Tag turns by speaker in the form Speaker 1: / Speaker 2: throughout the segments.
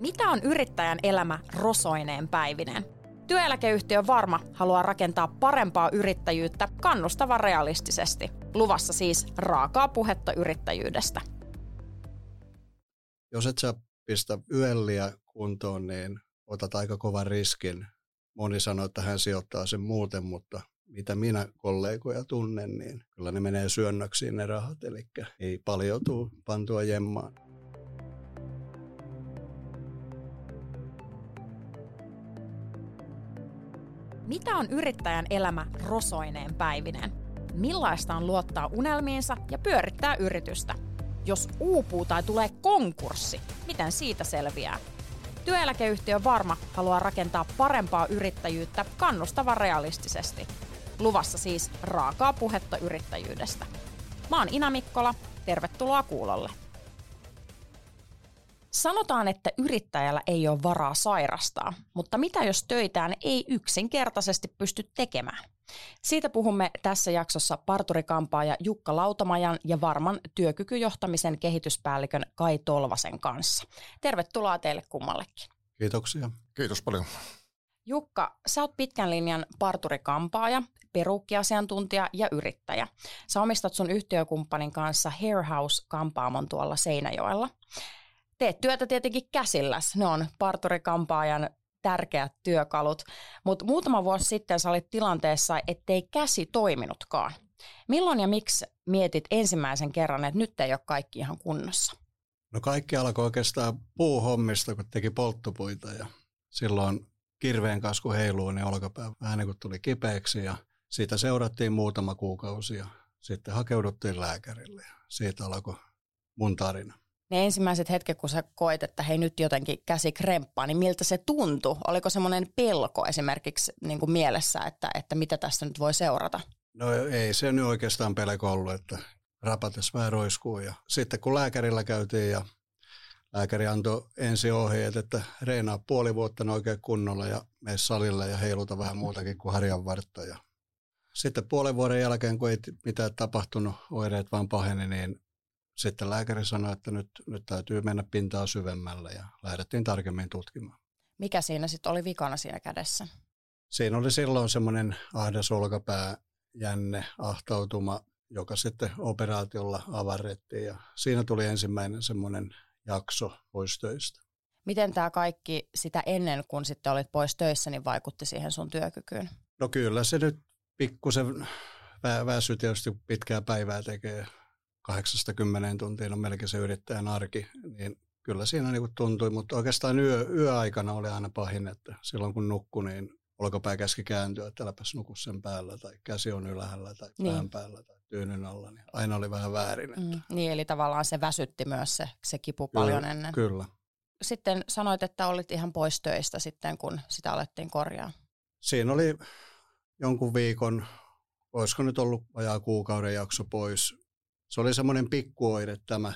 Speaker 1: Mitä on yrittäjän elämä rosoineen päivineen? Työeläkeyhtiö Varma haluaa rakentaa parempaa yrittäjyyttä kannustavan realistisesti. Luvassa siis raakaa puhetta yrittäjyydestä.
Speaker 2: Jos et sä pistä yölliä kuntoon, niin otat aika kovan riskin. Moni sanoo, että hän sijoittaa sen muuten, mutta mitä minä kollegoja tunnen, niin kyllä ne menee syönnöksiin ne rahat, eli ei paljon tule pantua jemmaan.
Speaker 1: Mitä on yrittäjän elämä rosoineen päivineen? Millaista on luottaa unelmiinsa ja pyörittää yritystä? Jos uupuu tai tulee konkurssi, miten siitä selviää? Työeläkeyhtiö Varma haluaa rakentaa parempaa yrittäjyyttä kannustavan realistisesti. Luvassa siis raakaa puhetta yrittäjyydestä. Mä oon Ina Mikkola, tervetuloa kuulolle. Sanotaan, että yrittäjällä ei ole varaa sairastaa, mutta mitä jos töitään ei yksinkertaisesti pysty tekemään? Siitä puhumme tässä jaksossa parturikampaaja Jukka Lautamajan ja Varman työkykyjohtamisen kehityspäällikön Kai Tolvasen kanssa. Tervetuloa teille kummallekin.
Speaker 2: Kiitoksia.
Speaker 3: Kiitos paljon.
Speaker 1: Jukka, sä oot pitkän linjan parturikampaaja, peruukkiasiantuntija ja yrittäjä. Sä omistat sun yhtiökumppanin kanssa Hair House kampaamon tuolla Seinäjoella teet työtä tietenkin käsilläs. Ne on parturikampaajan tärkeät työkalut. Mutta muutama vuosi sitten sä olit tilanteessa, ettei käsi toiminutkaan. Milloin ja miksi mietit ensimmäisen kerran, että nyt ei ole kaikki ihan kunnossa?
Speaker 2: No kaikki alkoi oikeastaan puuhommista, kun teki polttopuita ja silloin kirveen kasku heiluu, niin olkapää vähän niin kuin tuli kipeäksi ja siitä seurattiin muutama kuukausi ja sitten hakeuduttiin lääkärille ja siitä alkoi mun tarina
Speaker 1: ne ensimmäiset hetket, kun sä koet, että hei nyt jotenkin käsi kremppaa, niin miltä se tuntui? Oliko semmoinen pelko esimerkiksi niin kuin mielessä, että, että mitä tästä nyt voi seurata?
Speaker 2: No ei se nyt oikeastaan pelko ollut, että rapates vähän roiskuu. Ja sitten kun lääkärillä käytiin ja lääkäri antoi ensi ohjeet, että reenaa puoli vuotta oikein kunnolla ja mene salille ja heiluta vähän muutakin kuin harjan vartta. Ja sitten puolen vuoden jälkeen, kun ei mitään tapahtunut, oireet vaan paheni, niin sitten lääkäri sanoi, että nyt, nyt täytyy mennä pintaa syvemmälle ja lähdettiin tarkemmin tutkimaan.
Speaker 1: Mikä siinä sitten oli vikana siinä kädessä?
Speaker 2: Siinä oli silloin semmoinen ahdas olkapää, jänne, ahtautuma, joka sitten operaatiolla avarrettiin ja siinä tuli ensimmäinen semmoinen jakso pois töistä.
Speaker 1: Miten tämä kaikki sitä ennen, kun sitten olit pois töissä, niin vaikutti siihen sun työkykyyn?
Speaker 2: No kyllä se nyt pikkusen väsy tietysti pitkää päivää tekee 8-10 tuntia on melkein se yrittäjän arki, niin kyllä siinä niin tuntui, mutta oikeastaan yö, yöaikana oli aina pahin, että silloin kun nukkui, niin olkapää käski kääntyä, että äläpäs nuku sen päällä tai käsi on ylhäällä tai niin. pään päällä tai tyynyn alla, niin aina oli vähän väärin. Että.
Speaker 1: Mm, niin, eli tavallaan se väsytti myös se, se kipu kyllä, paljon ennen.
Speaker 2: Kyllä.
Speaker 1: Sitten sanoit, että olit ihan pois töistä sitten, kun sitä alettiin korjaa.
Speaker 2: Siinä oli jonkun viikon, olisiko nyt ollut vajaa kuukauden jakso pois se oli semmoinen pikkuoire tämä.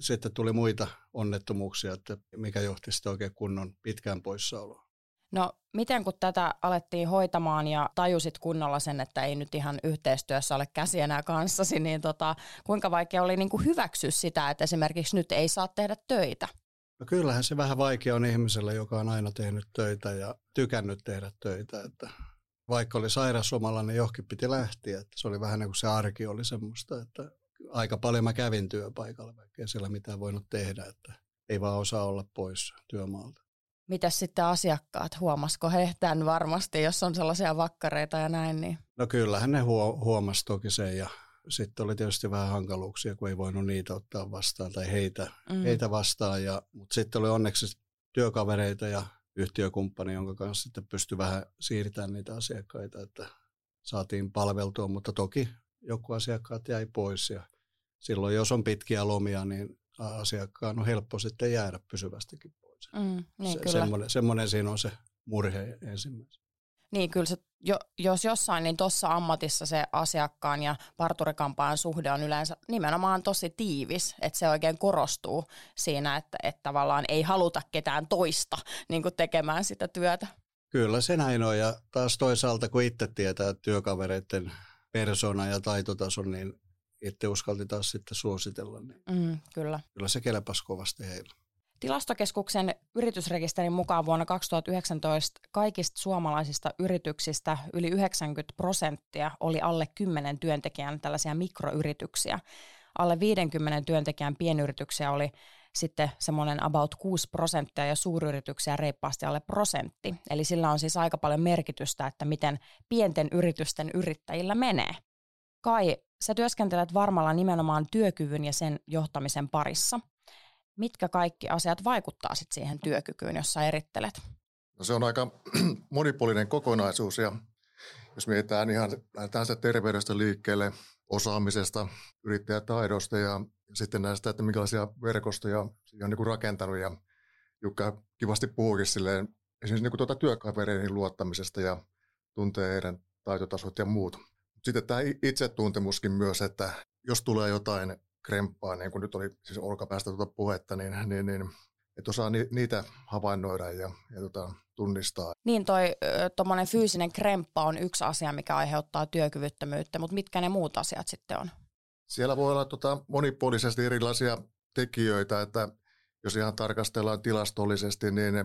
Speaker 2: Sitten tuli muita onnettomuuksia, että mikä johti sitten oikein kunnon pitkään poissaoloon.
Speaker 1: No miten kun tätä alettiin hoitamaan ja tajusit kunnolla sen, että ei nyt ihan yhteistyössä ole käsi enää kanssasi, niin tota, kuinka vaikea oli niin kuin hyväksyä sitä, että esimerkiksi nyt ei saa tehdä töitä?
Speaker 2: No kyllähän se vähän vaikea on ihmiselle, joka on aina tehnyt töitä ja tykännyt tehdä töitä. Että vaikka oli sairasomalla, niin johonkin piti lähteä. Että se oli vähän niin kuin se arki oli semmoista, että aika paljon mä kävin työpaikalla, vaikka ei siellä mitään voinut tehdä, että ei vaan osaa olla pois työmaalta.
Speaker 1: Mitäs sitten asiakkaat, huomasiko he tämän varmasti, jos on sellaisia vakkareita ja näin? Niin?
Speaker 2: No kyllähän ne huo- huomasi toki sen ja sitten oli tietysti vähän hankaluuksia, kun ei voinut niitä ottaa vastaan tai heitä, mm. heitä vastaan. Ja, mutta sitten oli onneksi työkavereita ja yhtiökumppani, jonka kanssa sitten pystyi vähän siirtämään niitä asiakkaita, että saatiin palveltua, mutta toki joku asiakkaat jäi pois ja silloin jos on pitkiä lomia, niin asiakkaan on helppo sitten jäädä pysyvästikin pois. Mm, niin, se, kyllä. Semmoinen, semmoinen siinä on se murhe ensimmäisenä.
Speaker 1: Niin, kyllä se, jo, jos jossain, niin tuossa ammatissa se asiakkaan ja parturikampaan suhde on yleensä nimenomaan tosi tiivis, että se oikein korostuu siinä, että, että tavallaan ei haluta ketään toista niin kuin tekemään sitä työtä.
Speaker 2: Kyllä se näin on ja taas toisaalta kun itse tietää työkavereiden persona ja taitotason, niin uskalti taas sitten suositella. Niin
Speaker 1: mm, kyllä.
Speaker 2: Kyllä se kelpasi kovasti heille.
Speaker 1: Tilastokeskuksen yritysrekisterin mukaan vuonna 2019 kaikista suomalaisista yrityksistä yli 90 prosenttia oli alle 10 työntekijän tällaisia mikroyrityksiä. Alle 50 työntekijän pienyrityksiä oli sitten semmoinen about 6 prosenttia ja suuryrityksiä reippaasti alle prosentti. Eli sillä on siis aika paljon merkitystä, että miten pienten yritysten yrittäjillä menee. Kai, sä työskentelet varmalla nimenomaan työkyvyn ja sen johtamisen parissa. Mitkä kaikki asiat vaikuttaa sitten siihen työkykyyn, jossa erittelet?
Speaker 3: No se on aika monipuolinen kokonaisuus ja jos mietitään ihan sitä terveydestä liikkeelle, osaamisesta, yrittäjätaidosta ja sitten näistä, että minkälaisia verkostoja on niin kuin rakentanut ja Jukka kivasti puhuikin silleen, esimerkiksi niin kuin tuota työkavereiden luottamisesta ja tuntee heidän taitotasot ja muut. Sitten tämä itsetuntemuskin myös, että jos tulee jotain kremppaa, niin kuin nyt oli siis olkapäästä tuota puhetta, niin, niin, niin että osaa ni, niitä havainnoida ja, ja tota, tunnistaa.
Speaker 1: Niin toi tuommoinen fyysinen kremppa on yksi asia, mikä aiheuttaa työkyvyttömyyttä, mutta mitkä ne muut asiat sitten on?
Speaker 3: Siellä voi olla tota monipuolisesti erilaisia tekijöitä, että jos ihan tarkastellaan tilastollisesti, niin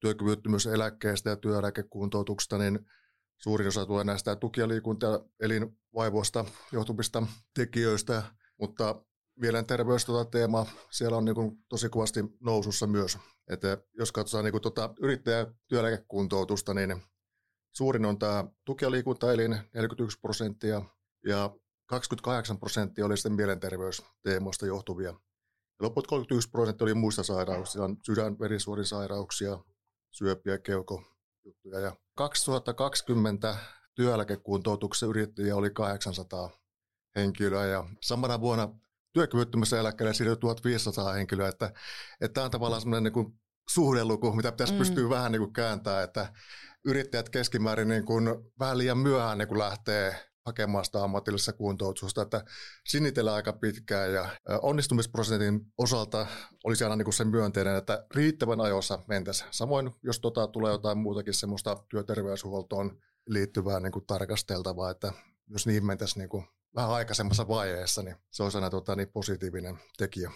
Speaker 3: työkyvyttömyyseläkkeestä ja työeläkekuntoutuksesta, niin suurin osa tulee näistä tuki- ja elinvaivoista johtuvista tekijöistä, mutta mielenterveys tuota teema, siellä on niin kuin tosi kovasti nousussa myös. Että jos katsotaan niin kuin tuota yrittäjätyöeläkekuntoutusta, niin suurin on tämä tuki- ja liikuntaelin 41 prosenttia ja 28 prosenttia oli sitten mielenterveysteemoista johtuvia. Ja loput 31 prosenttia oli muista sairauksia, sydän, verisuonisairauksia, syöpiä, keukojuttuja. Ja 2020 työeläkekuntoutuksessa yrittäjiä oli 800 henkilöä ja samana vuonna työkyvyttömyyseläkkeelle siirtyi 1500 henkilöä, että, että tämä on tavallaan semmoinen niin suhdeluku, mitä pitäisi mm. pystyä vähän niin kuin kääntämään, että yrittäjät keskimäärin niin kuin vähän liian myöhään niin kuin lähtee hakemaan sitä ammatillisessa kuntoutusta, että sinitellä aika pitkään ja onnistumisprosentin osalta olisi aina niin se myönteinen, että riittävän ajoissa mentäisiin. Samoin, jos tota, tulee jotain muutakin semmoista työterveyshuoltoon liittyvää niin kuin tarkasteltavaa, että jos niihin mentäisiin niin kuin vähän aikaisemmassa vaiheessa, niin se olisi aina tota, niin positiivinen tekijä.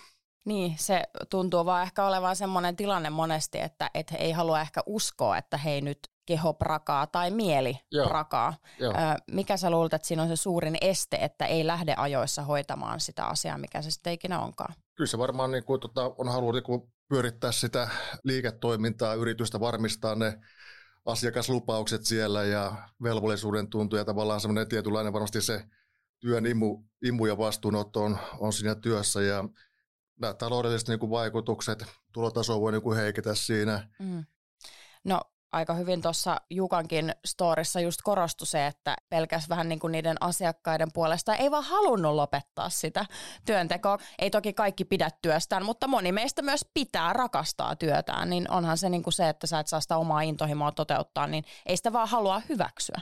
Speaker 1: Niin, se tuntuu vaan ehkä olevan semmoinen tilanne monesti, että, he ei halua ehkä uskoa, että hei nyt keho prakaa tai mieli Joo. prakaa. Joo. Ö, mikä sä luulet, että siinä on se suurin este, että ei lähde ajoissa hoitamaan sitä asiaa, mikä se sitten ikinä onkaan?
Speaker 3: Kyllä se varmaan niin kuin, tota, on halunnut niin kuin pyörittää sitä liiketoimintaa, yritystä varmistaa ne asiakaslupaukset siellä ja velvollisuuden tuntu ja tavallaan semmoinen tietynlainen varmasti se työn imu, imu ja vastuunotto on, on siinä työssä ja nämä taloudelliset niin kuin vaikutukset, tulotaso voi niin kuin heiketä siinä. Mm.
Speaker 1: No aika hyvin tuossa Jukankin storissa just korostui se, että pelkäs vähän niin kuin niiden asiakkaiden puolesta ei vaan halunnut lopettaa sitä työntekoa. Ei toki kaikki pidä työstään, mutta moni meistä myös pitää rakastaa työtään, niin onhan se niin kuin se, että sä et saa sitä omaa intohimoa toteuttaa, niin ei sitä vaan halua hyväksyä.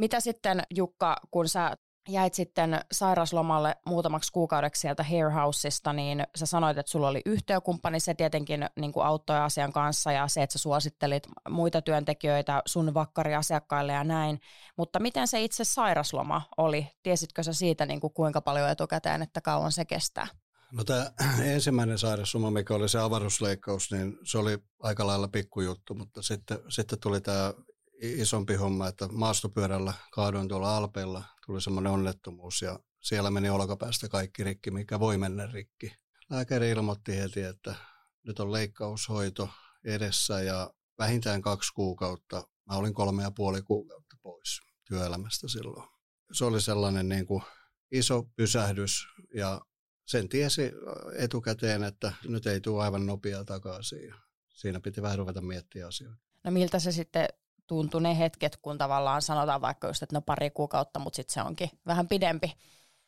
Speaker 1: Mitä sitten Jukka, kun sä jäit sitten sairaslomalle muutamaksi kuukaudeksi sieltä Hair Houseista, niin sä sanoit, että sulla oli yhtiökumppani, se tietenkin niin kuin auttoi asian kanssa ja se, että sä suosittelit muita työntekijöitä sun vakkariasiakkaille ja näin. Mutta miten se itse sairasloma oli? Tiesitkö sä siitä niin kuin kuinka paljon etukäteen, että kauan se kestää?
Speaker 2: No tämä ensimmäinen sairasloma, mikä oli se avaruusleikkaus, niin se oli aika lailla pikkujuttu, mutta sitten, sitten tuli tämä isompi homma, että maastopyörällä kaaduin tuolla Alpeilla, tuli semmoinen onnettomuus ja siellä meni olkapäästä kaikki rikki, mikä voi mennä rikki. Lääkäri ilmoitti heti, että nyt on leikkaushoito edessä ja vähintään kaksi kuukautta. Mä olin kolme ja puoli kuukautta pois työelämästä silloin. Se oli sellainen niin kuin iso pysähdys ja sen tiesi etukäteen, että nyt ei tule aivan nopea takaisin. Siinä piti vähän ruveta miettiä asioita.
Speaker 1: No miltä se sitten tuntui ne hetket, kun tavallaan sanotaan vaikka just, että no pari kuukautta, mutta sitten se onkin vähän pidempi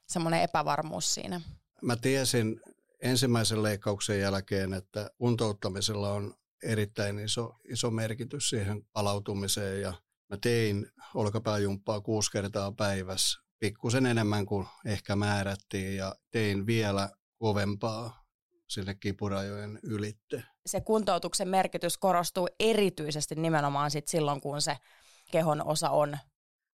Speaker 1: semmoinen epävarmuus siinä.
Speaker 2: Mä tiesin ensimmäisen leikkauksen jälkeen, että kuntouttamisella on erittäin iso, iso merkitys siihen palautumiseen ja mä tein olkapääjumppaa kuusi kertaa päivässä, pikkusen enemmän kuin ehkä määrättiin ja tein vielä kovempaa sinne kipurajojen ylitte.
Speaker 1: Se kuntoutuksen merkitys korostuu erityisesti nimenomaan sit silloin, kun se kehon osa on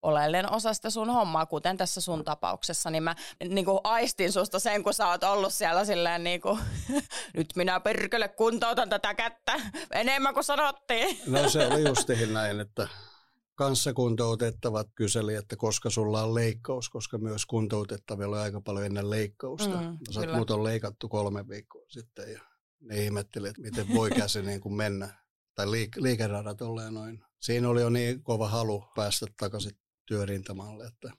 Speaker 1: oleellinen osa sitä sun hommaa, kuten tässä sun tapauksessa, niin mä niin kuin aistin susta sen, kun sä oot ollut siellä silleen niin kuin, nyt minä perkele kuntoutan tätä kättä enemmän kuin sanottiin.
Speaker 2: No se oli justiin näin, että kanssakuntoutettavat kyseli, että koska sulla on leikkaus, koska myös kuntoutettavilla oli aika paljon ennen leikkausta. Mm, Sä mut on leikattu kolme viikkoa sitten ja ne ihmetteli, että miten voi käsi niin kuin mennä, tai liik- liikeradat olleen noin. Siinä oli jo niin kova halu päästä takaisin työrintamalle, että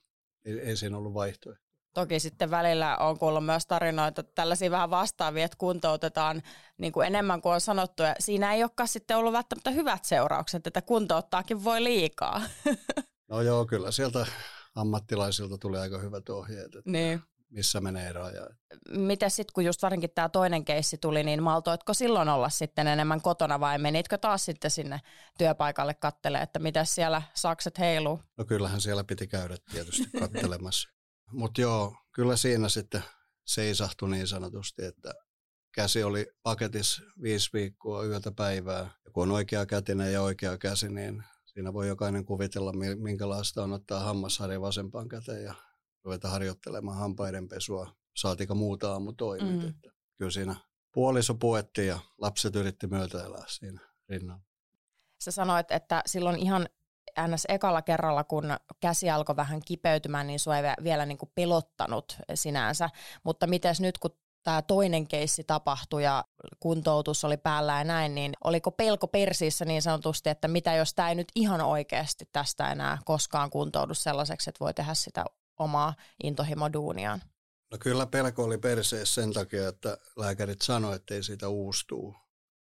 Speaker 2: ei, ei siinä ollut vaihtoehto.
Speaker 1: Toki sitten välillä on kuullut myös tarinoita, tällaisia vähän vastaavia, että kuntoutetaan niin kuin enemmän kuin on sanottu. Ja siinä ei olekaan sitten ollut välttämättä hyvät seuraukset, että kuntouttaakin voi liikaa.
Speaker 2: No joo, kyllä sieltä ammattilaisilta tuli aika hyvät ohjeet, että niin. missä menee raja.
Speaker 1: Miten sitten, kun just varsinkin tämä toinen keissi tuli, niin maltoitko silloin olla sitten enemmän kotona vai menitkö taas sitten sinne työpaikalle kattelemaan, että mitä siellä sakset heiluu?
Speaker 2: No kyllähän siellä piti käydä tietysti kattelemassa. Mutta joo, kyllä siinä sitten seisahtui niin sanotusti, että käsi oli paketissa viisi viikkoa yötä päivää. Ja kun on oikea kätinen ja oikea käsi, niin siinä voi jokainen kuvitella, minkälaista on ottaa hammasharja vasempaan käteen ja ruveta harjoittelemaan hampaiden pesua, saatika muuta aamutoimet. Mm. Että kyllä siinä puoliso puetti ja lapset yritti myötäelää siinä rinnalla.
Speaker 1: Sä sanoit, että silloin ihan ns. ekalla kerralla, kun käsi alkoi vähän kipeytymään, niin sua ei vielä niin kuin pelottanut sinänsä. Mutta miten nyt, kun tämä toinen keissi tapahtui ja kuntoutus oli päällä ja näin, niin oliko pelko persiissä niin sanotusti, että mitä jos tämä ei nyt ihan oikeasti tästä enää koskaan kuntoudu sellaiseksi, että voi tehdä sitä omaa intohimoduuniaan?
Speaker 2: No kyllä pelko oli perseessä sen takia, että lääkärit sanoivat, että ei siitä uustuu.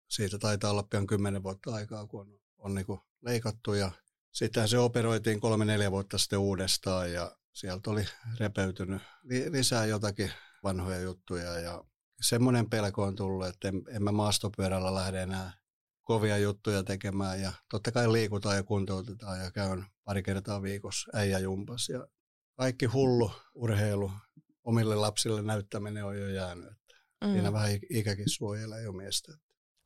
Speaker 2: Siitä taitaa olla pian kymmenen vuotta aikaa, kun on, on niin leikattu ja sitten se operoitiin kolme-neljä vuotta sitten uudestaan ja sieltä oli repeytynyt lisää jotakin vanhoja juttuja ja semmoinen pelko on tullut, että en, en mä maastopyörällä lähde enää kovia juttuja tekemään ja totta kai liikutaan ja kuntoutetaan ja käyn pari kertaa viikossa äijäjumpas ja kaikki hullu urheilu omille lapsille näyttäminen on jo jäänyt. Mm. Siinä vähän ikäkin suojelee jo miestä.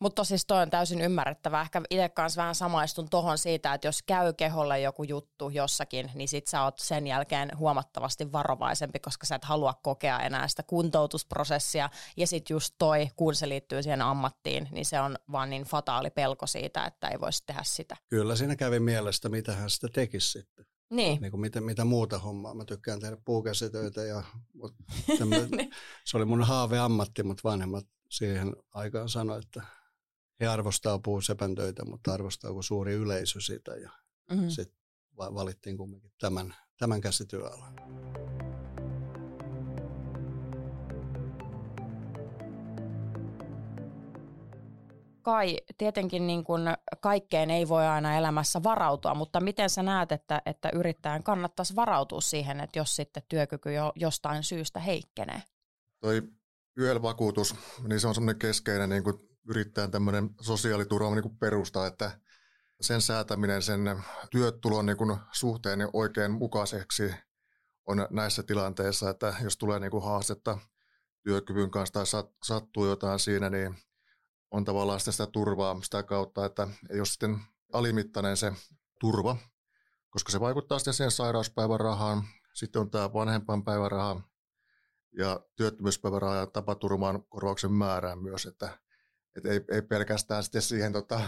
Speaker 1: Mutta siis toi on täysin ymmärrettävää. Ehkä itse kanssa vähän samaistun tohon siitä, että jos käy keholle joku juttu jossakin, niin sit sä oot sen jälkeen huomattavasti varovaisempi, koska sä et halua kokea enää sitä kuntoutusprosessia. Ja sit just toi, kun se liittyy siihen ammattiin, niin se on vaan niin fataali pelko siitä, että ei voisi tehdä sitä.
Speaker 2: Kyllä siinä kävi mielestä, mitä hän sitä tekisi sitten.
Speaker 1: Niin.
Speaker 2: niin kuin mitä, mitä muuta hommaa. Mä tykkään tehdä puukäsitöitä ja niin. se oli mun haaveammatti, mutta vanhemmat siihen aikaan sanoi, että he arvostaa puusepän töitä, mutta arvostaako suuri yleisö sitä ja mm-hmm. sitten valittiin kumminkin tämän, tämän käsityöalan.
Speaker 1: Kai, tietenkin niin kuin kaikkeen ei voi aina elämässä varautua, mutta miten sä näet, että, että yrittäjän kannattaisi varautua siihen, että jos sitten työkyky jo, jostain syystä heikkenee?
Speaker 3: Toi YEL-vakuutus, niin se on semmoinen keskeinen niin kuin yrittäjän tämmöinen sosiaaliturva niin perusta, että sen säätäminen sen työtulon niin suhteen niin oikein mukaiseksi on näissä tilanteissa, että jos tulee niin kuin haastetta työkyvyn kanssa tai sattuu jotain siinä, niin on tavallaan sitä, sitä turvaa sitä kautta, että ei ole sitten alimittainen se turva, koska se vaikuttaa sitten siihen sairauspäivärahaan, sitten on tämä vanhempainpäiväraha ja työttömyyspäiväraha ja tapaturman korvauksen määrään myös, että et ei, ei pelkästään sitten siihen tota,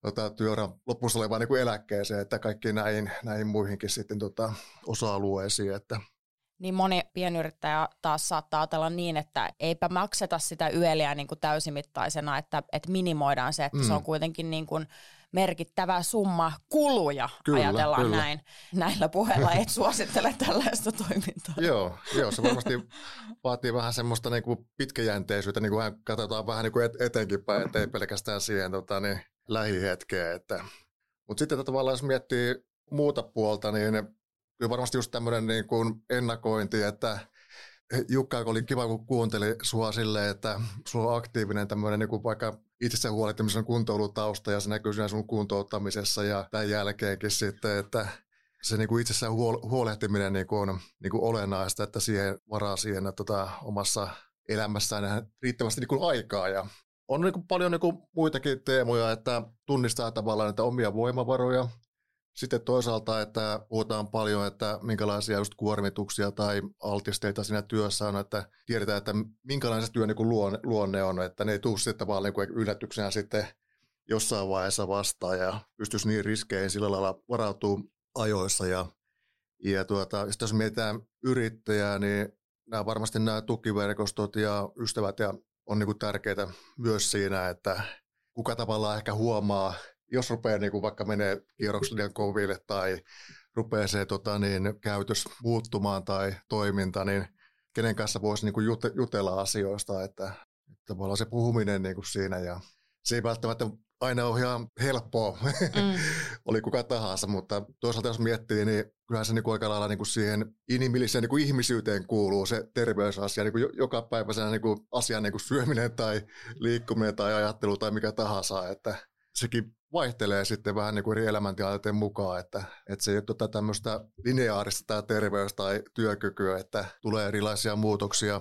Speaker 3: tota, työuran lopussa olevaan niin eläkkeeseen, että kaikki näihin, näihin muihinkin sitten tota, osa-alueisiin. Että.
Speaker 1: Niin moni pienyrittäjä taas saattaa ajatella niin, että eipä makseta sitä yöliä niin kuin täysimittaisena, että, että minimoidaan se, että mm. se on kuitenkin niin kuin merkittävä summa kuluja, kyllä, ajatellaan kyllä. näin. Näillä puheilla et suosittele tällaista toimintaa.
Speaker 3: joo, joo, se varmasti vaatii vähän semmoista niin kuin pitkäjänteisyyttä, niin kuin katsotaan vähän niin kuin et, etenkin päin, ettei pelkästään siihen tota, niin, lähihetkeen. Että. Mutta sitten tavallaan jos miettii muuta puolta, niin kyllä varmasti just tämmöinen niin kuin ennakointi, että Jukka oli kiva, kun kuunteli sua silleen, että sulla on aktiivinen tämmöinen niin vaikka itsessä huolehtimisen kuntoilutausta ja se näkyy siinä sun kuntouttamisessa ja tämän jälkeenkin sitten, että se niin kuin itsessään huolehtiminen niin kuin on niin kuin olennaista, että siihen varaa siihen että tota, omassa elämässään riittävästi niin kuin aikaa ja on niin kuin paljon niin kuin muitakin teemoja, että tunnistaa tavallaan että omia voimavaroja, sitten toisaalta, että puhutaan paljon, että minkälaisia just kuormituksia tai altisteita siinä työssä on, että tiedetään, että minkälainen se työ niin luonne, on, että ne ei tule sitten vaan niin yllätyksenä sitten jossain vaiheessa vastaan ja pystyisi niin riskeihin sillä lailla varautuu ajoissa. Ja, ja tuota, jos mietitään yrittäjää, niin nämä varmasti nämä tukiverkostot ja ystävät ja on niin tärkeitä myös siinä, että kuka tavallaan ehkä huomaa, jos rupeaa niin kuin vaikka menee kierroksellinen koville tai rupeaa se tota, niin, käytös muuttumaan tai toiminta, niin kenen kanssa voisi niin kuin jutella asioista, että, että tavallaan se puhuminen niin kuin siinä ja se ei välttämättä aina ole ihan helppoa, mm. oli kuka tahansa, mutta toisaalta jos miettii, niin kyllähän se niin kuin aika lailla niin kuin siihen inhimilliseen niin kuin ihmisyyteen kuuluu se terveysasia, niin kuin joka päivä sen niin kuin asian niin kuin syöminen tai liikkuminen tai ajattelu tai mikä tahansa, että sekin vaihtelee sitten vähän niin kuin eri elämäntilanteiden mukaan, että, että se ei ole tota tämmöistä lineaarista tämä terveys tai työkykyä, että tulee erilaisia muutoksia.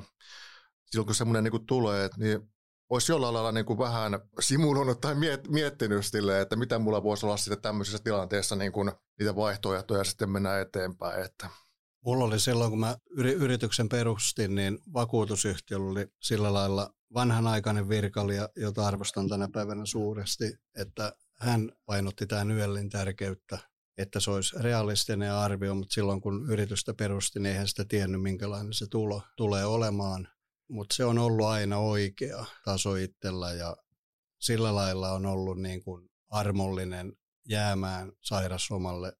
Speaker 3: Silloin kun semmoinen niin kuin tulee, niin olisi jollain lailla niin kuin vähän simuloinut tai miet, miettinyt sille, että mitä mulla voisi olla sitten tämmöisessä tilanteessa niin kuin niitä vaihtoehtoja sitten mennä eteenpäin. Että.
Speaker 2: Mulla oli silloin, kun mä yrityksen perustin, niin vakuutusyhtiöllä oli sillä lailla vanhanaikainen virkailija, jota arvostan tänä päivänä suuresti, että hän painotti tämän yöllin tärkeyttä, että se olisi realistinen arvio, mutta silloin kun yritystä perusti, niin eihän sitä tiennyt, minkälainen se tulo tulee olemaan mutta se on ollut aina oikea taso itsellä ja sillä lailla on ollut niin kuin armollinen jäämään sairaslomalle.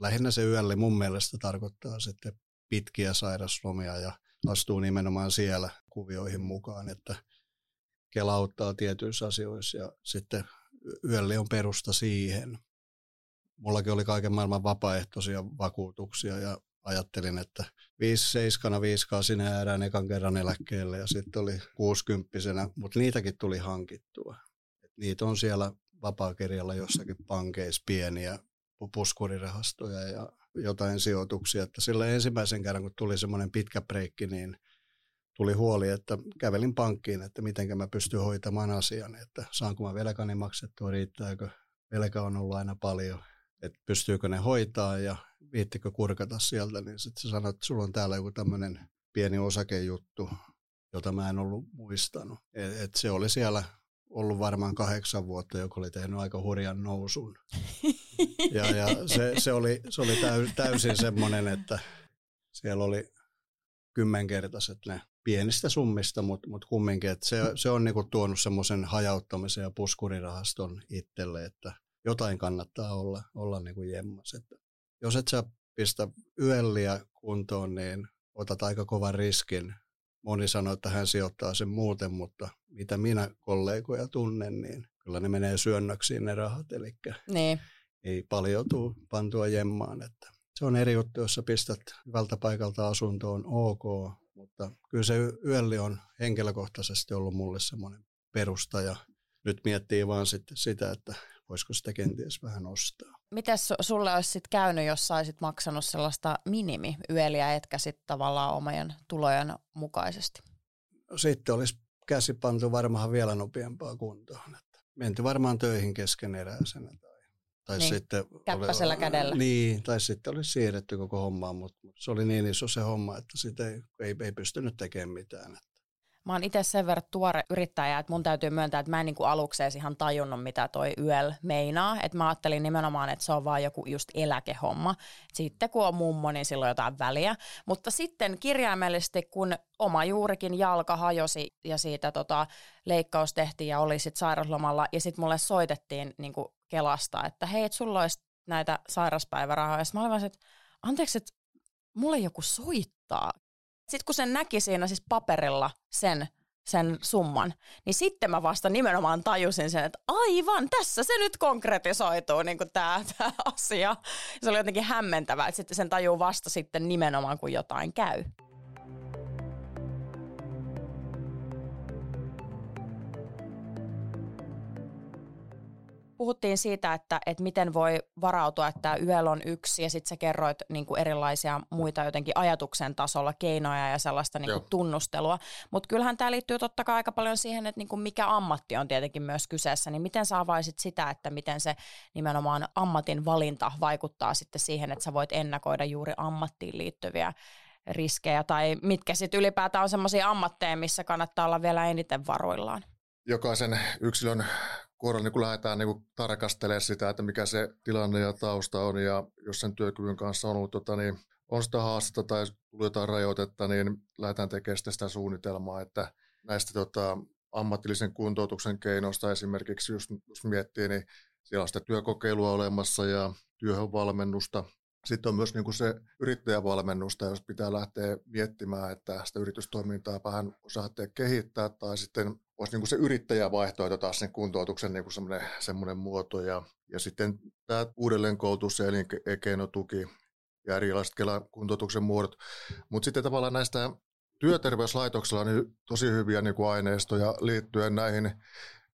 Speaker 2: Lähinnä se yölle mun mielestä tarkoittaa sitten pitkiä sairaslomia ja astuu nimenomaan siellä kuvioihin mukaan, että kelauttaa tietyissä asioissa ja sitten yölle on perusta siihen. Mullakin oli kaiken maailman vapaaehtoisia vakuutuksia ja ajattelin, että 5-7, 5 sinä jäädään ekan kerran eläkkeelle ja sitten oli 60 mutta niitäkin tuli hankittua. Et niitä on siellä vapaakirjalla jossakin pankeissa pieniä puskurirahastoja ja jotain sijoituksia. Että sillä ensimmäisen kerran, kun tuli semmoinen pitkä breikki, niin tuli huoli, että kävelin pankkiin, että miten mä pystyn hoitamaan asian, että saanko mä velkani maksettua, riittääkö, velka on ollut aina paljon, että pystyykö ne hoitaa ja viittikö kurkata sieltä, niin sitten se sanoi, että sulla on täällä joku tämmöinen pieni osakejuttu, jota mä en ollut muistanut. Et, et se oli siellä ollut varmaan kahdeksan vuotta, joka oli tehnyt aika hurjan nousun. Ja, ja se, se, oli, se oli täysin semmoinen, että siellä oli kymmenkertaiset ne pienistä summista, mutta mut kumminkin, että se, se on niinku tuonut semmoisen hajauttamisen ja puskurirahaston itselle, että jotain kannattaa olla, olla niinku jemmas. Että jos et sä pistä yölliä kuntoon, niin otat aika kovan riskin. Moni sanoo, että hän sijoittaa sen muuten, mutta mitä minä kollegoja tunnen, niin kyllä ne menee syönnöksiin ne rahat, eli niin. ei paljon tule pantua jemmaan. Että se on eri juttu, jos sä pistät hyvältä paikalta asuntoon ok, mutta kyllä se yölli on henkilökohtaisesti ollut mulle semmoinen perusta ja nyt miettii vaan sitten sitä, että voisiko sitä kenties vähän ostaa.
Speaker 1: Mites sulle olisi sitten käynyt, jos saisit maksanut sellaista minimiyöliä, etkä sitten tavallaan omien tulojen mukaisesti?
Speaker 2: No, sitten olisi käsi pantu varmaan vielä nopeampaa kuntoon. Että menty varmaan töihin keskeneräisenä. Tai, tai
Speaker 1: niin, sitten käppäisellä oli, kädellä.
Speaker 2: Niin, tai sitten olisi siirretty koko hommaa, mutta se oli niin iso se homma, että sitä ei, ei, ei pystynyt tekemään mitään. Että
Speaker 1: Mä oon itse sen verran tuore yrittäjä, että mun täytyy myöntää, että mä en niin kuin aluksi edes ihan tajunnut, mitä toi YL meinaa. Että mä ajattelin nimenomaan, että se on vaan joku just eläkehomma. Sitten kun on mummo, niin silloin jotain väliä. Mutta sitten kirjaimellisesti, kun oma juurikin jalka hajosi ja siitä tota, leikkaus tehtiin ja oli sitten sairaslomalla ja sitten mulle soitettiin niin kuin Kelasta, että hei, et sulla olisi näitä sairaspäivärahoja. Sitten mä olin vaan, että anteeksi, että mulle joku soittaa sitten kun sen näki siinä siis paperilla sen, sen summan, niin sitten mä vasta nimenomaan tajusin sen, että aivan, tässä se nyt konkretisoituu niin tämä, asia. Se oli jotenkin hämmentävää, että sitten sen tajuu vasta sitten nimenomaan, kun jotain käy. Puhuttiin siitä, että, että miten voi varautua, että YEL on yksi ja sitten sä kerroit niin kuin erilaisia muita jotenkin ajatuksen tasolla keinoja ja sellaista niin kuin tunnustelua. Mutta kyllähän tämä liittyy totta kai aika paljon siihen, että niin kuin mikä ammatti on tietenkin myös kyseessä, niin miten sä avaisit sitä, että miten se nimenomaan ammatin valinta vaikuttaa sitten siihen, että sä voit ennakoida juuri ammattiin liittyviä riskejä tai mitkä sitten ylipäätään on sellaisia ammatteja, missä kannattaa olla vielä eniten varuillaan?
Speaker 3: Jokaisen yksilön kohdalla niin lähdetään niin tarkastelemaan sitä, että mikä se tilanne ja tausta on ja jos sen työkyvyn kanssa on ollut tota, niin on sitä haastetta tai tullut jotain rajoitetta, niin lähdetään tekemään sitä, sitä suunnitelmaa, että näistä tota, ammatillisen kuntoutuksen keinoista esimerkiksi, jos, jos miettii, niin siellä on sitä työkokeilua olemassa ja työhönvalmennusta, sitten on myös niin kuin se yrittäjävalmennusta, jos pitää lähteä miettimään, että sitä yritystoimintaa vähän osaatte kehittää, tai sitten olisi niin kuin se yrittäjävaihtoehto taas sen kuntoutuksen niin kuin semmoinen, semmoinen muoto. Ja, ja sitten tämä uudelleenkoulutus ja elinkeinotuki ja erilaiset kuntoutuksen muodot. Mutta sitten tavallaan näistä työterveyslaitoksilla on tosi hyviä niin kuin aineistoja liittyen näihin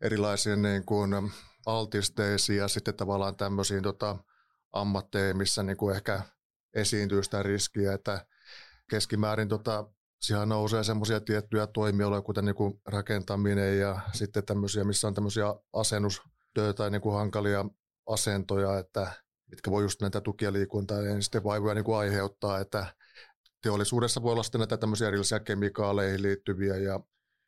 Speaker 3: erilaisiin niin kuin altisteisiin ja sitten tavallaan tämmöisiin tota, ammatteja, missä niin kuin ehkä esiintyy sitä riskiä, että keskimäärin tota, siellä nousee semmoisia tiettyjä toimialoja, kuten niin kuin rakentaminen ja sitten tämmöisiä, missä on tämmöisiä asennustöitä tai niin kuin hankalia asentoja, että mitkä voi just näitä tukia liikuntaa ja sitten vaivoja niin kuin aiheuttaa, että teollisuudessa voi olla sitten näitä tämmöisiä erillisiä kemikaaleihin liittyviä ja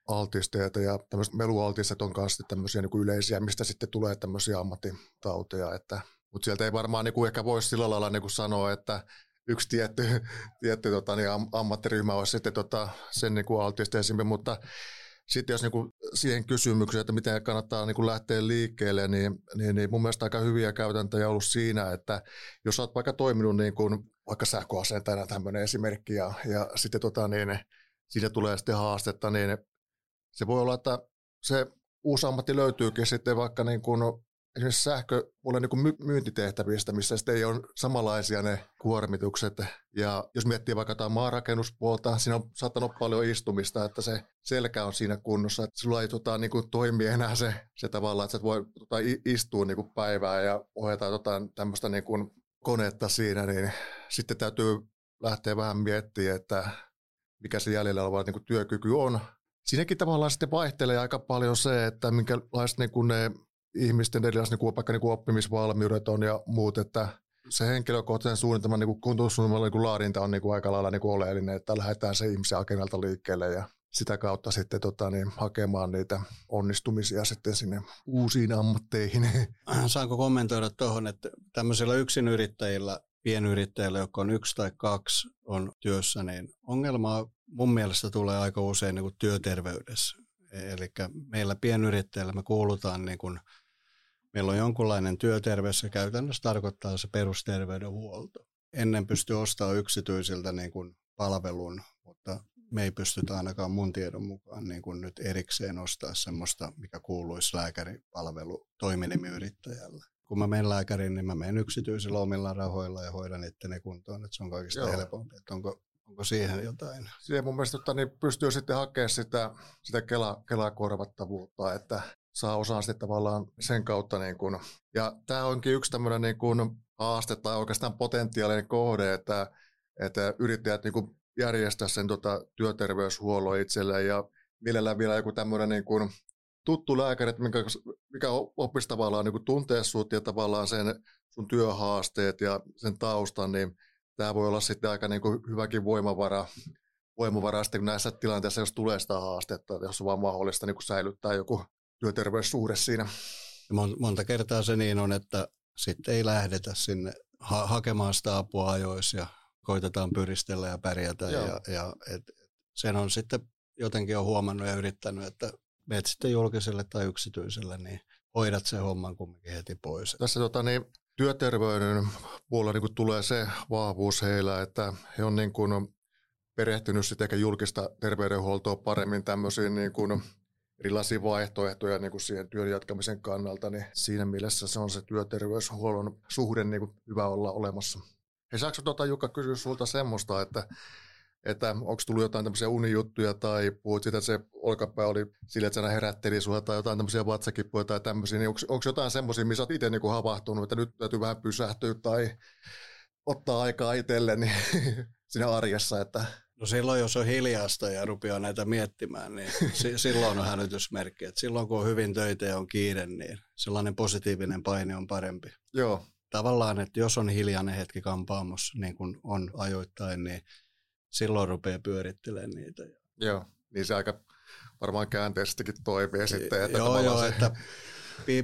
Speaker 3: altisteita ja tämmöiset melualtisteet on kanssa tämmöisiä niin kuin yleisiä, mistä sitten tulee tämmöisiä ammattitauteja, että mutta sieltä ei varmaan niin kuin ehkä voisi sillä lailla niin kuin sanoa, että yksi tietty, tietty tota, niin ammattiryhmä olisi sitten tota, sen niin kuin altisteisempi, mutta sitten jos niin kuin siihen kysymykseen, että miten kannattaa niin kuin lähteä liikkeelle, niin, niin, niin mun mielestä aika hyviä käytäntöjä ollut siinä, että jos olet vaikka toiminut niin kuin, vaikka sähköasentajana tämmöinen esimerkki ja, ja sitten tota, niin, siitä tulee sitten haastetta, niin se voi olla, että se uusi ammatti löytyykin sitten vaikka niin kuin esimerkiksi sähköpuolen niin myyntitehtävistä, missä sitten ei ole samanlaisia ne kuormitukset. Ja jos miettii vaikka tämä maarakennuspuolta, siinä on saattanut paljon istumista, että se selkä on siinä kunnossa, että sulla ei tota, niin toimi enää se, se tavalla, että sä voi tota, istua niin päivää ja ohjata tota, tämmöistä niin konetta siinä, niin sitten täytyy lähteä vähän miettimään, että mikä se jäljellä oleva niin työkyky on. Siinäkin tavallaan sitten vaihtelee aika paljon se, että minkälaiset niin ne ihmisten erilaiset niin vaikka niin kuin oppimisvalmiudet on ja muut, että se henkilökohtaisen suunnitelman niin kuntoutussuunnitelman niin laadinta on niin kuin aika lailla niin kuin oleellinen, että lähdetään se ihmisen agendalta liikkeelle ja sitä kautta sitten tota, niin, hakemaan niitä onnistumisia sitten sinne uusiin ammatteihin.
Speaker 2: Saanko kommentoida tuohon, että tämmöisillä yksinyrittäjillä, pienyrittäjillä, jotka on yksi tai kaksi on työssä, niin ongelmaa mun mielestä tulee aika usein niin kuin työterveydessä. Eli meillä pienyrittäjillä me kuulutaan niin kuin Meillä on jonkunlainen työterveys ja käytännössä tarkoittaa se perusterveydenhuolto. Ennen pystyy ostamaan yksityisiltä niin kuin palvelun, mutta me ei pystytä ainakaan mun tiedon mukaan niin kuin nyt erikseen ostaa semmoista, mikä kuuluisi lääkäripalvelu toiminimiyrittäjälle. Kun mä menen lääkäriin, niin mä menen yksityisillä omilla rahoilla ja hoidan itteni kuntoon, että se on kaikista Joo. helpompi. Että onko, onko siihen jotain?
Speaker 3: Siihen mun mielestä että niin pystyy sitten hakemaan sitä, sitä Kela, Kela-korvattavuutta, että saa osaa sitten tavallaan sen kautta. Niin kuin, ja tämä onkin yksi tämmöinen niin kuin haaste tai oikeastaan potentiaalinen kohde, että, että yrittäjät niin järjestää sen tota, työterveyshuollon itselleen ja mielellään vielä joku tämmöinen niin kuin tuttu lääkäri, mikä, mikä oppisi tavallaan niin tuntee sut ja tavallaan sen sun työhaasteet ja sen taustan, niin tämä voi olla sitten aika niin hyväkin voimavara, voimavara sitten näissä tilanteissa, jos tulee sitä haastetta, jos on vaan mahdollista niin säilyttää joku työterveyssuhde siinä.
Speaker 2: Monta kertaa se niin on, että sitten ei lähdetä sinne ha- hakemaan sitä apua ajoissa ja koitetaan pyristellä ja pärjätä. Ja, ja et, sen on sitten jotenkin on huomannut ja yrittänyt, että menet sitten julkiselle tai yksityiselle, niin hoidat sen homman kumminkin heti pois.
Speaker 3: Tässä tota, niin, työterveyden puolella niin tulee se vahvuus heillä, että he on niin kuin perehtynyt sitten julkista terveydenhuoltoa paremmin tämmöisiin niin kuin erilaisia vaihtoehtoja niin kuin siihen työn jatkamisen kannalta, niin siinä mielessä se on se työterveyshuollon suhde niin kuin hyvä olla olemassa. Hei, saako tuota, Jukka kysyä sinulta semmoista, että, että onko tullut jotain tämmöisiä unijuttuja tai puhut siitä, että se olkapää oli sillä, että herätteli sua tai jotain tämmöisiä vatsakippuja tai tämmöisiä, niin onko jotain semmoisia, missä olet itse niinku havahtunut, että nyt täytyy vähän pysähtyä tai ottaa aikaa itselle niin siinä arjessa, että
Speaker 2: No silloin, jos on hiljaista ja rupeaa näitä miettimään, niin silloin on hälytysmerkki. Et silloin, kun on hyvin töitä ja on kiire, niin sellainen positiivinen paine on parempi.
Speaker 3: Joo.
Speaker 2: Tavallaan, että jos on hiljainen hetki kampaamossa, niin kuin on ajoittain, niin silloin rupeaa pyörittelemään niitä.
Speaker 3: Joo, niin se aika varmaan käänteisestikin toimii sitten.
Speaker 2: Että joo, joo se... että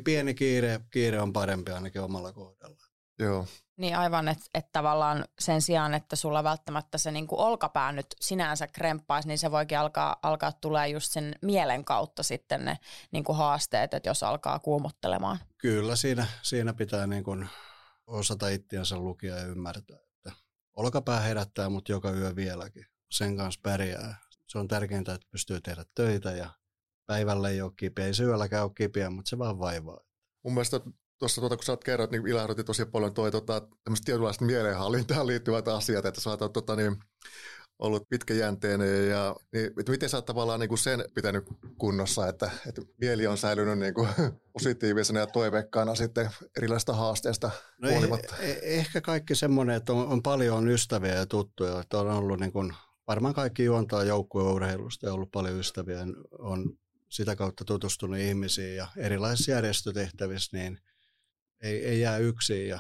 Speaker 2: pieni kiire, kiire on parempi ainakin omalla kohdalla.
Speaker 3: Joo.
Speaker 1: Niin aivan, että et tavallaan sen sijaan, että sulla välttämättä se niinku olkapää nyt sinänsä kremppaisi, niin se voikin alkaa, alkaa tulee just sen mielen kautta sitten ne niinku haasteet, että jos alkaa kuumottelemaan.
Speaker 2: Kyllä, siinä, siinä pitää niinku osata ittiänsä lukia ja ymmärtää, että olkapää herättää mut joka yö vieläkin. Sen kanssa pärjää. Se on tärkeintä, että pystyy tehdä töitä ja päivällä ei ole kipeä. Ei syölläkään ole kipeä, mutta se vaan vaivaa.
Speaker 3: Mun mielestä tuossa tuota, kun sä oot kerrot, niin ilahdutti tosi paljon toi tota, tämmöistä tietynlaista mielenhallintaan liittyvät asiat, että sä oot tota, niin, ollut pitkäjänteinen ja niin, miten sä oot tavallaan niin kuin sen pitänyt kunnossa, että, että mieli on säilynyt niin kuin positiivisena ja toiveikkaana sitten erilaisista haasteista no huolimatta?
Speaker 2: Eh, ehkä kaikki semmoinen, että on, on paljon ystäviä ja tuttuja, että on ollut niin kuin, varmaan kaikki juontaa joukkueurheilusta ja ollut paljon ystäviä, on sitä kautta tutustunut ihmisiin ja erilaisissa järjestötehtävissä, niin – ei, ei jää yksin ja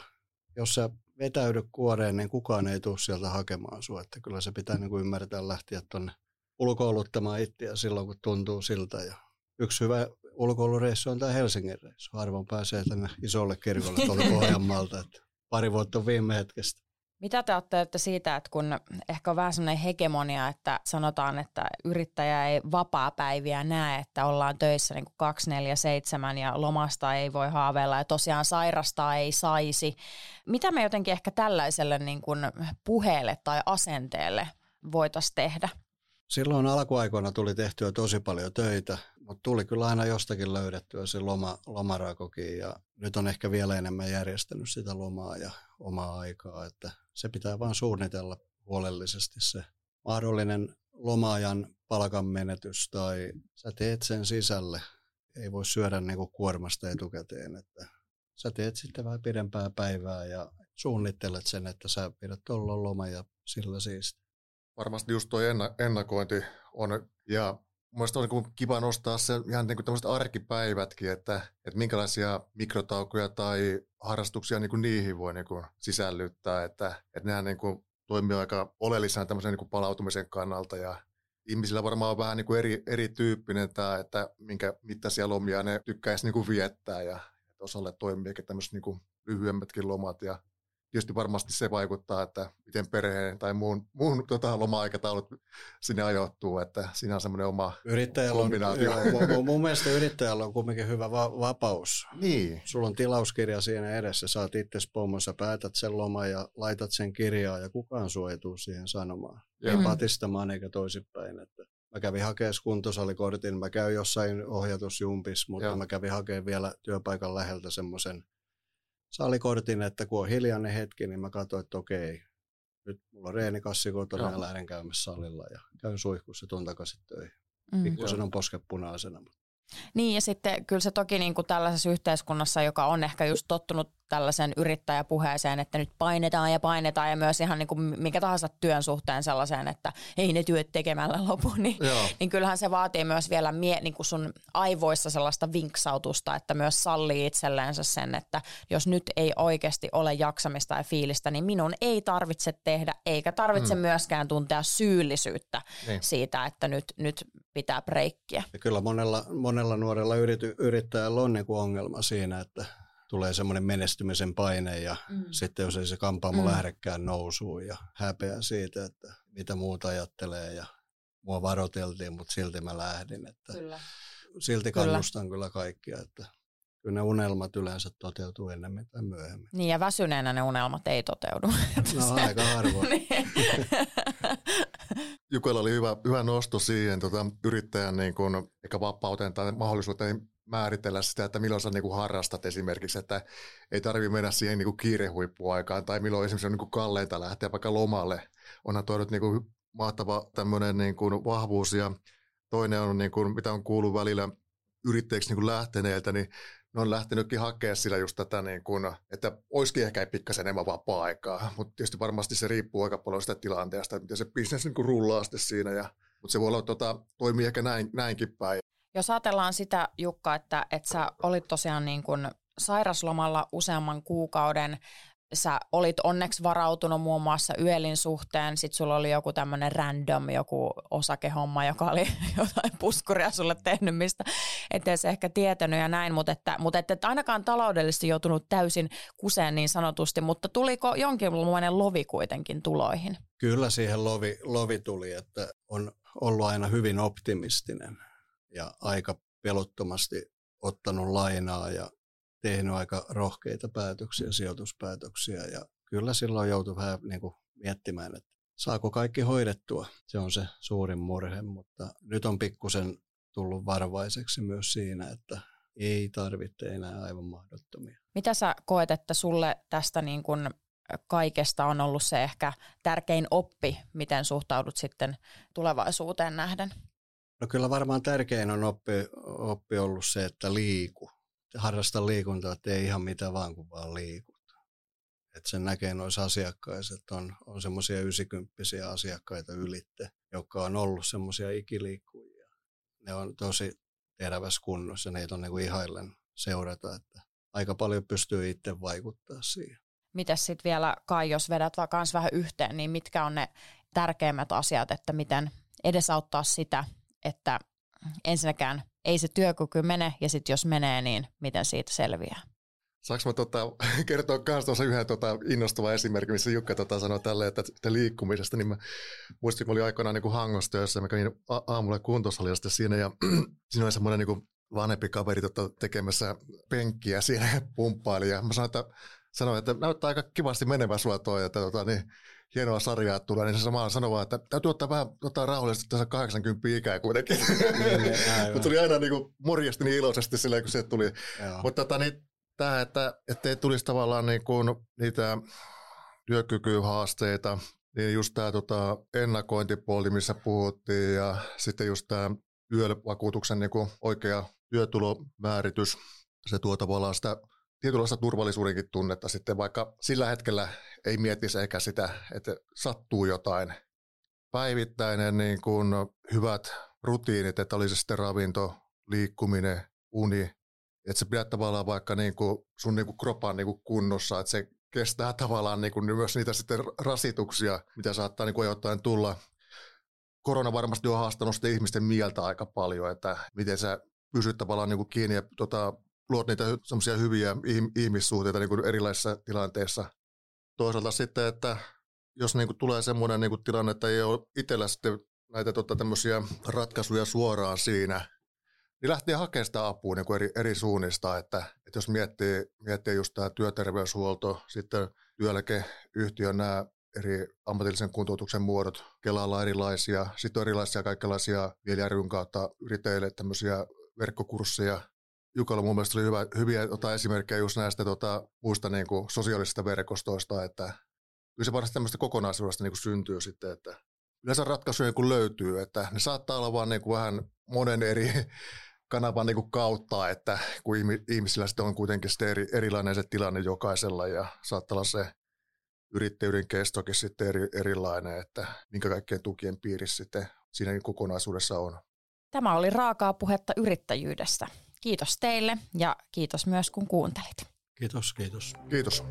Speaker 2: jos sä vetäydy kuoreen, niin kukaan ei tule sieltä hakemaan sua. Että kyllä se pitää niin kuin ymmärtää lähteä tuonne ulkoiluttamaan itseä silloin, kun tuntuu siltä. Ja yksi hyvä ulkoilureissu on tämä Helsingin reissu. Harvoin pääsee tänne isolle kirkolle tuolta Pohjanmaalta. Että pari vuotta on viime hetkestä.
Speaker 1: Mitä te ajattelette siitä, että kun ehkä on vähän sellainen hegemonia, että sanotaan, että yrittäjä ei vapaa-päiviä näe, että ollaan töissä niin kuin 247 ja lomasta ei voi haaveilla ja tosiaan sairastaa ei saisi. Mitä me jotenkin ehkä tällaiselle niin kuin puheelle tai asenteelle voitaisiin tehdä?
Speaker 2: Silloin alkuaikoina tuli tehtyä tosi paljon töitä, mutta tuli kyllä aina jostakin löydettyä se loma, lomarakokin ja nyt on ehkä vielä enemmän järjestänyt sitä lomaa ja omaa aikaa, että se pitää vain suunnitella huolellisesti se mahdollinen lomaajan palkan menetys tai sä teet sen sisälle. Ei voi syödä niin kuin kuormasta etukäteen, että sä teet sitten vähän pidempää päivää ja suunnittelet sen, että sä pidät tuolla loma ja sillä siisti.
Speaker 3: Varmasti just tuo ennakointi on, ja Mielestäni on niin kiva nostaa se ihan niin tämmöiset arkipäivätkin, että, että minkälaisia mikrotaukoja tai harrastuksia niin kuin niihin voi niin kuin sisällyttää, että, että nehän niin kuin toimii aika oleellisena tämmöisen niin kuin palautumisen kannalta. Ja ihmisillä varmaan on vähän niin kuin eri, erityyppinen tämä, että minkä mittaisia lomia ne tykkäisi niin kuin viettää. Ja että osalle toimii tämmöiset niin kuin lyhyemmätkin lomat ja tietysti varmasti se vaikuttaa, että miten perheen tai muun, muun tota, loma-aikataulut sinne ajoittuu, että siinä on semmoinen oma
Speaker 2: yrittäjällä on, joo, mun mielestä yrittäjällä on kuitenkin hyvä va- vapaus.
Speaker 3: Niin.
Speaker 2: Sulla on tilauskirja siinä edessä, saat itse pomossa, päätät sen loman ja laitat sen kirjaa ja kukaan suojatuu siihen sanomaan. Ei mm-hmm. patistamaan eikä toisinpäin. Että Mä kävin hakemaan kuntosalikortin, mä käyn jossain ohjatusjumpis, mutta Joo. mä kävin hakemaan vielä työpaikan läheltä semmoisen salikortin, että kun on hiljainen hetki, niin mä katsoin, että okei, nyt mulla on reenikassi kotona ja lähden käymässä salilla ja käyn suihkussa tuon takaisin töihin. Mm. Pikkusen on posket punaisena.
Speaker 1: Niin ja sitten kyllä se toki niin kuin tällaisessa yhteiskunnassa, joka on ehkä just tottunut tällaisen yrittäjäpuheeseen, että nyt painetaan ja painetaan ja myös ihan niin kuin mikä tahansa työn suhteen sellaiseen, että ei ne työt tekemällä lopu, niin, niin kyllähän se vaatii myös vielä mie, niin kuin sun aivoissa sellaista vinksautusta, että myös sallii itselleensä sen, että jos nyt ei oikeasti ole jaksamista ja fiilistä, niin minun ei tarvitse tehdä eikä tarvitse mm. myöskään tuntea syyllisyyttä niin. siitä, että nyt, nyt pitää breikkiä.
Speaker 2: Ja kyllä monella, monella nuorella yrity, yrittäjällä on niin kuin ongelma siinä, että tulee semmoinen menestymisen paine ja mm. sitten jos ei se kampaamo mm. lähdekään nousuun ja häpeä siitä, että mitä muuta ajattelee ja mua varoteltiin, mutta silti mä lähdin. Että kyllä. Silti kannustan kyllä. kyllä kaikkia, että kyllä ne unelmat yleensä toteutuu ennemmin tai myöhemmin.
Speaker 1: Niin ja väsyneenä ne unelmat ei toteudu.
Speaker 2: No aika harvoin. niin.
Speaker 3: Jukella oli hyvä, hyvä nosto siihen tota, yrittäjän niin kun, ehkä vapauteen tai mahdollisuuteen määritellä sitä, että milloin sä niin kuin harrastat esimerkiksi, että ei tarvi mennä siihen niin kuin kiirehuippuaikaan tai milloin esimerkiksi on niin kuin kalleinta lähteä vaikka lomalle. Onhan tuo nyt niin kuin mahtava tämmöinen niin kuin vahvuus ja toinen on, niin kuin, mitä on kuullut välillä yrittäjiksi niin kuin lähteneiltä, niin ne on lähtenytkin hakemaan sillä just tätä, niin kuin, että olisikin ehkä pikkasen enemmän vapaa-aikaa, mutta tietysti varmasti se riippuu aika paljon sitä tilanteesta, että miten se bisnes niin kuin rullaa sitten siinä, ja, mutta se voi olla, tota, toimii ehkä näin, näinkin päin.
Speaker 1: Jos ajatellaan sitä, Jukka, että, että sä olit tosiaan niin kuin sairaslomalla useamman kuukauden, sä olit onneksi varautunut muun muassa yölin suhteen, sit sulla oli joku tämmöinen random, joku osakehomma, joka oli jotain puskuria sulle tehnyt, mistä ettei se ehkä tietänyt ja näin, mutta että, mutta että et ainakaan taloudellisesti joutunut täysin kuseen niin sanotusti, mutta tuliko jonkinlainen lovi kuitenkin tuloihin?
Speaker 2: Kyllä siihen lovi, lovi tuli, että on ollut aina hyvin optimistinen ja aika pelottomasti ottanut lainaa ja tehnyt aika rohkeita päätöksiä, sijoituspäätöksiä ja kyllä silloin joutui vähän niin kuin miettimään, että saako kaikki hoidettua. Se on se suurin murhe, mutta nyt on pikkusen tullut varovaiseksi myös siinä, että ei tarvitse enää aivan mahdottomia.
Speaker 1: Mitä sä koet, että sulle tästä niin kuin kaikesta on ollut se ehkä tärkein oppi, miten suhtaudut sitten tulevaisuuteen nähden?
Speaker 2: No kyllä varmaan tärkein on oppi, oppi ollut se, että liiku harrasta liikuntaa, ei ihan mitä vaan, kun vaan liikut. Että sen näkee noissa asiakkaissa, että on, on semmoisia 90 asiakkaita ylitte, jotka on ollut semmoisia ikiliikkujia. Ne on tosi terävässä kunnossa, neitä on niin kuin ihaillen seurata, että aika paljon pystyy itse vaikuttaa siihen.
Speaker 1: Mitäs sitten vielä, Kai, jos vedät vaan vähän yhteen, niin mitkä on ne tärkeimmät asiat, että miten edesauttaa sitä, että ensinnäkään ei se työkyky mene, ja sitten jos menee, niin miten siitä selviää?
Speaker 3: Saanko mä tota, kertoa myös tuossa yhden tota, innostuvan esimerkin, missä Jukka tota, sanoi tälle, että, että liikkumisesta, niin mä muistin, kun oli aikoinaan niin hangos ja mä kävin aamulla kuntosalilla siinä, ja siinä oli semmoinen niin vanhempi kaveri tota, tekemässä penkkiä siinä pumppaili, ja mä sanoin, että, sanoin, että näyttää aika kivasti menevä sua toi, että tota, niin, hienoa sarjaa tulee, niin se samalla sanoi vaan, että täytyy ottaa vähän ottaa rauhallisesti tässä 80 ikää kuitenkin. Niin, niin Mutta tuli aina niin morjesti niin iloisesti sillä, kun se tuli. Mutta tota, niin, tämä, että ei tulisi tavallaan niin kuin niitä työkykyhaasteita, niin just tämä tota, ennakointipuoli, missä puhuttiin, ja sitten just tämä työvakuutuksen niin kuin oikea työtulomääritys, se tuo tavallaan sitä tietynlaista turvallisuudenkin tunnetta sitten, vaikka sillä hetkellä ei miettisi ehkä sitä, että sattuu jotain. Päivittäinen niin kuin hyvät rutiinit, että olisi sitten ravinto, liikkuminen, uni, että se pidät tavallaan vaikka niin kuin sun niin kuin kropan niin kuin kunnossa, että se kestää tavallaan niin kuin myös niitä sitten rasituksia, mitä saattaa niin kuin ajoittain tulla. Korona varmasti on haastanut ihmisten mieltä aika paljon, että miten sä pysyt tavallaan niin kuin kiinni ja tota, luot niitä semmoisia hyviä ihmissuhteita niin kuin erilaisissa tilanteissa. Toisaalta sitten, että jos niin kuin tulee semmoinen niin kuin tilanne, että ei ole itsellä sitten näitä tota, tämmöisiä ratkaisuja suoraan siinä, niin lähtee hakemaan sitä apua niin kuin eri, eri suunnista, että, että jos miettii, miettii just tämä työterveyshuolto, sitten työeläkeyhtiön nämä eri ammatillisen kuntoutuksen muodot, Kelalla erilaisia, sitten on erilaisia kaikenlaisia vielä kautta yrittäjille tämmöisiä verkkokursseja, Jukalla mun mielestä oli hyvä, hyviä tota, esimerkkejä just näistä tota, muista niin kuin sosiaalisista verkostoista, että kyllä se varmasti tämmöistä kokonaisuudesta niin kuin syntyy sitten, että yleensä ratkaisuja kun löytyy, että ne saattaa olla vaan niin kuin vähän monen eri kanavan niin kuin kautta, että kun ihmisillä sitten on kuitenkin sitten eri, erilainen se tilanne jokaisella ja saattaa olla se yrittäjyyden kestokin sitten eri, erilainen, että minkä kaikkien tukien piirissä sitten siinä kokonaisuudessa on.
Speaker 1: Tämä oli raakaa puhetta yrittäjyydestä. Kiitos teille ja kiitos myös kun kuuntelit.
Speaker 2: Kiitos, kiitos.
Speaker 3: Kiitos.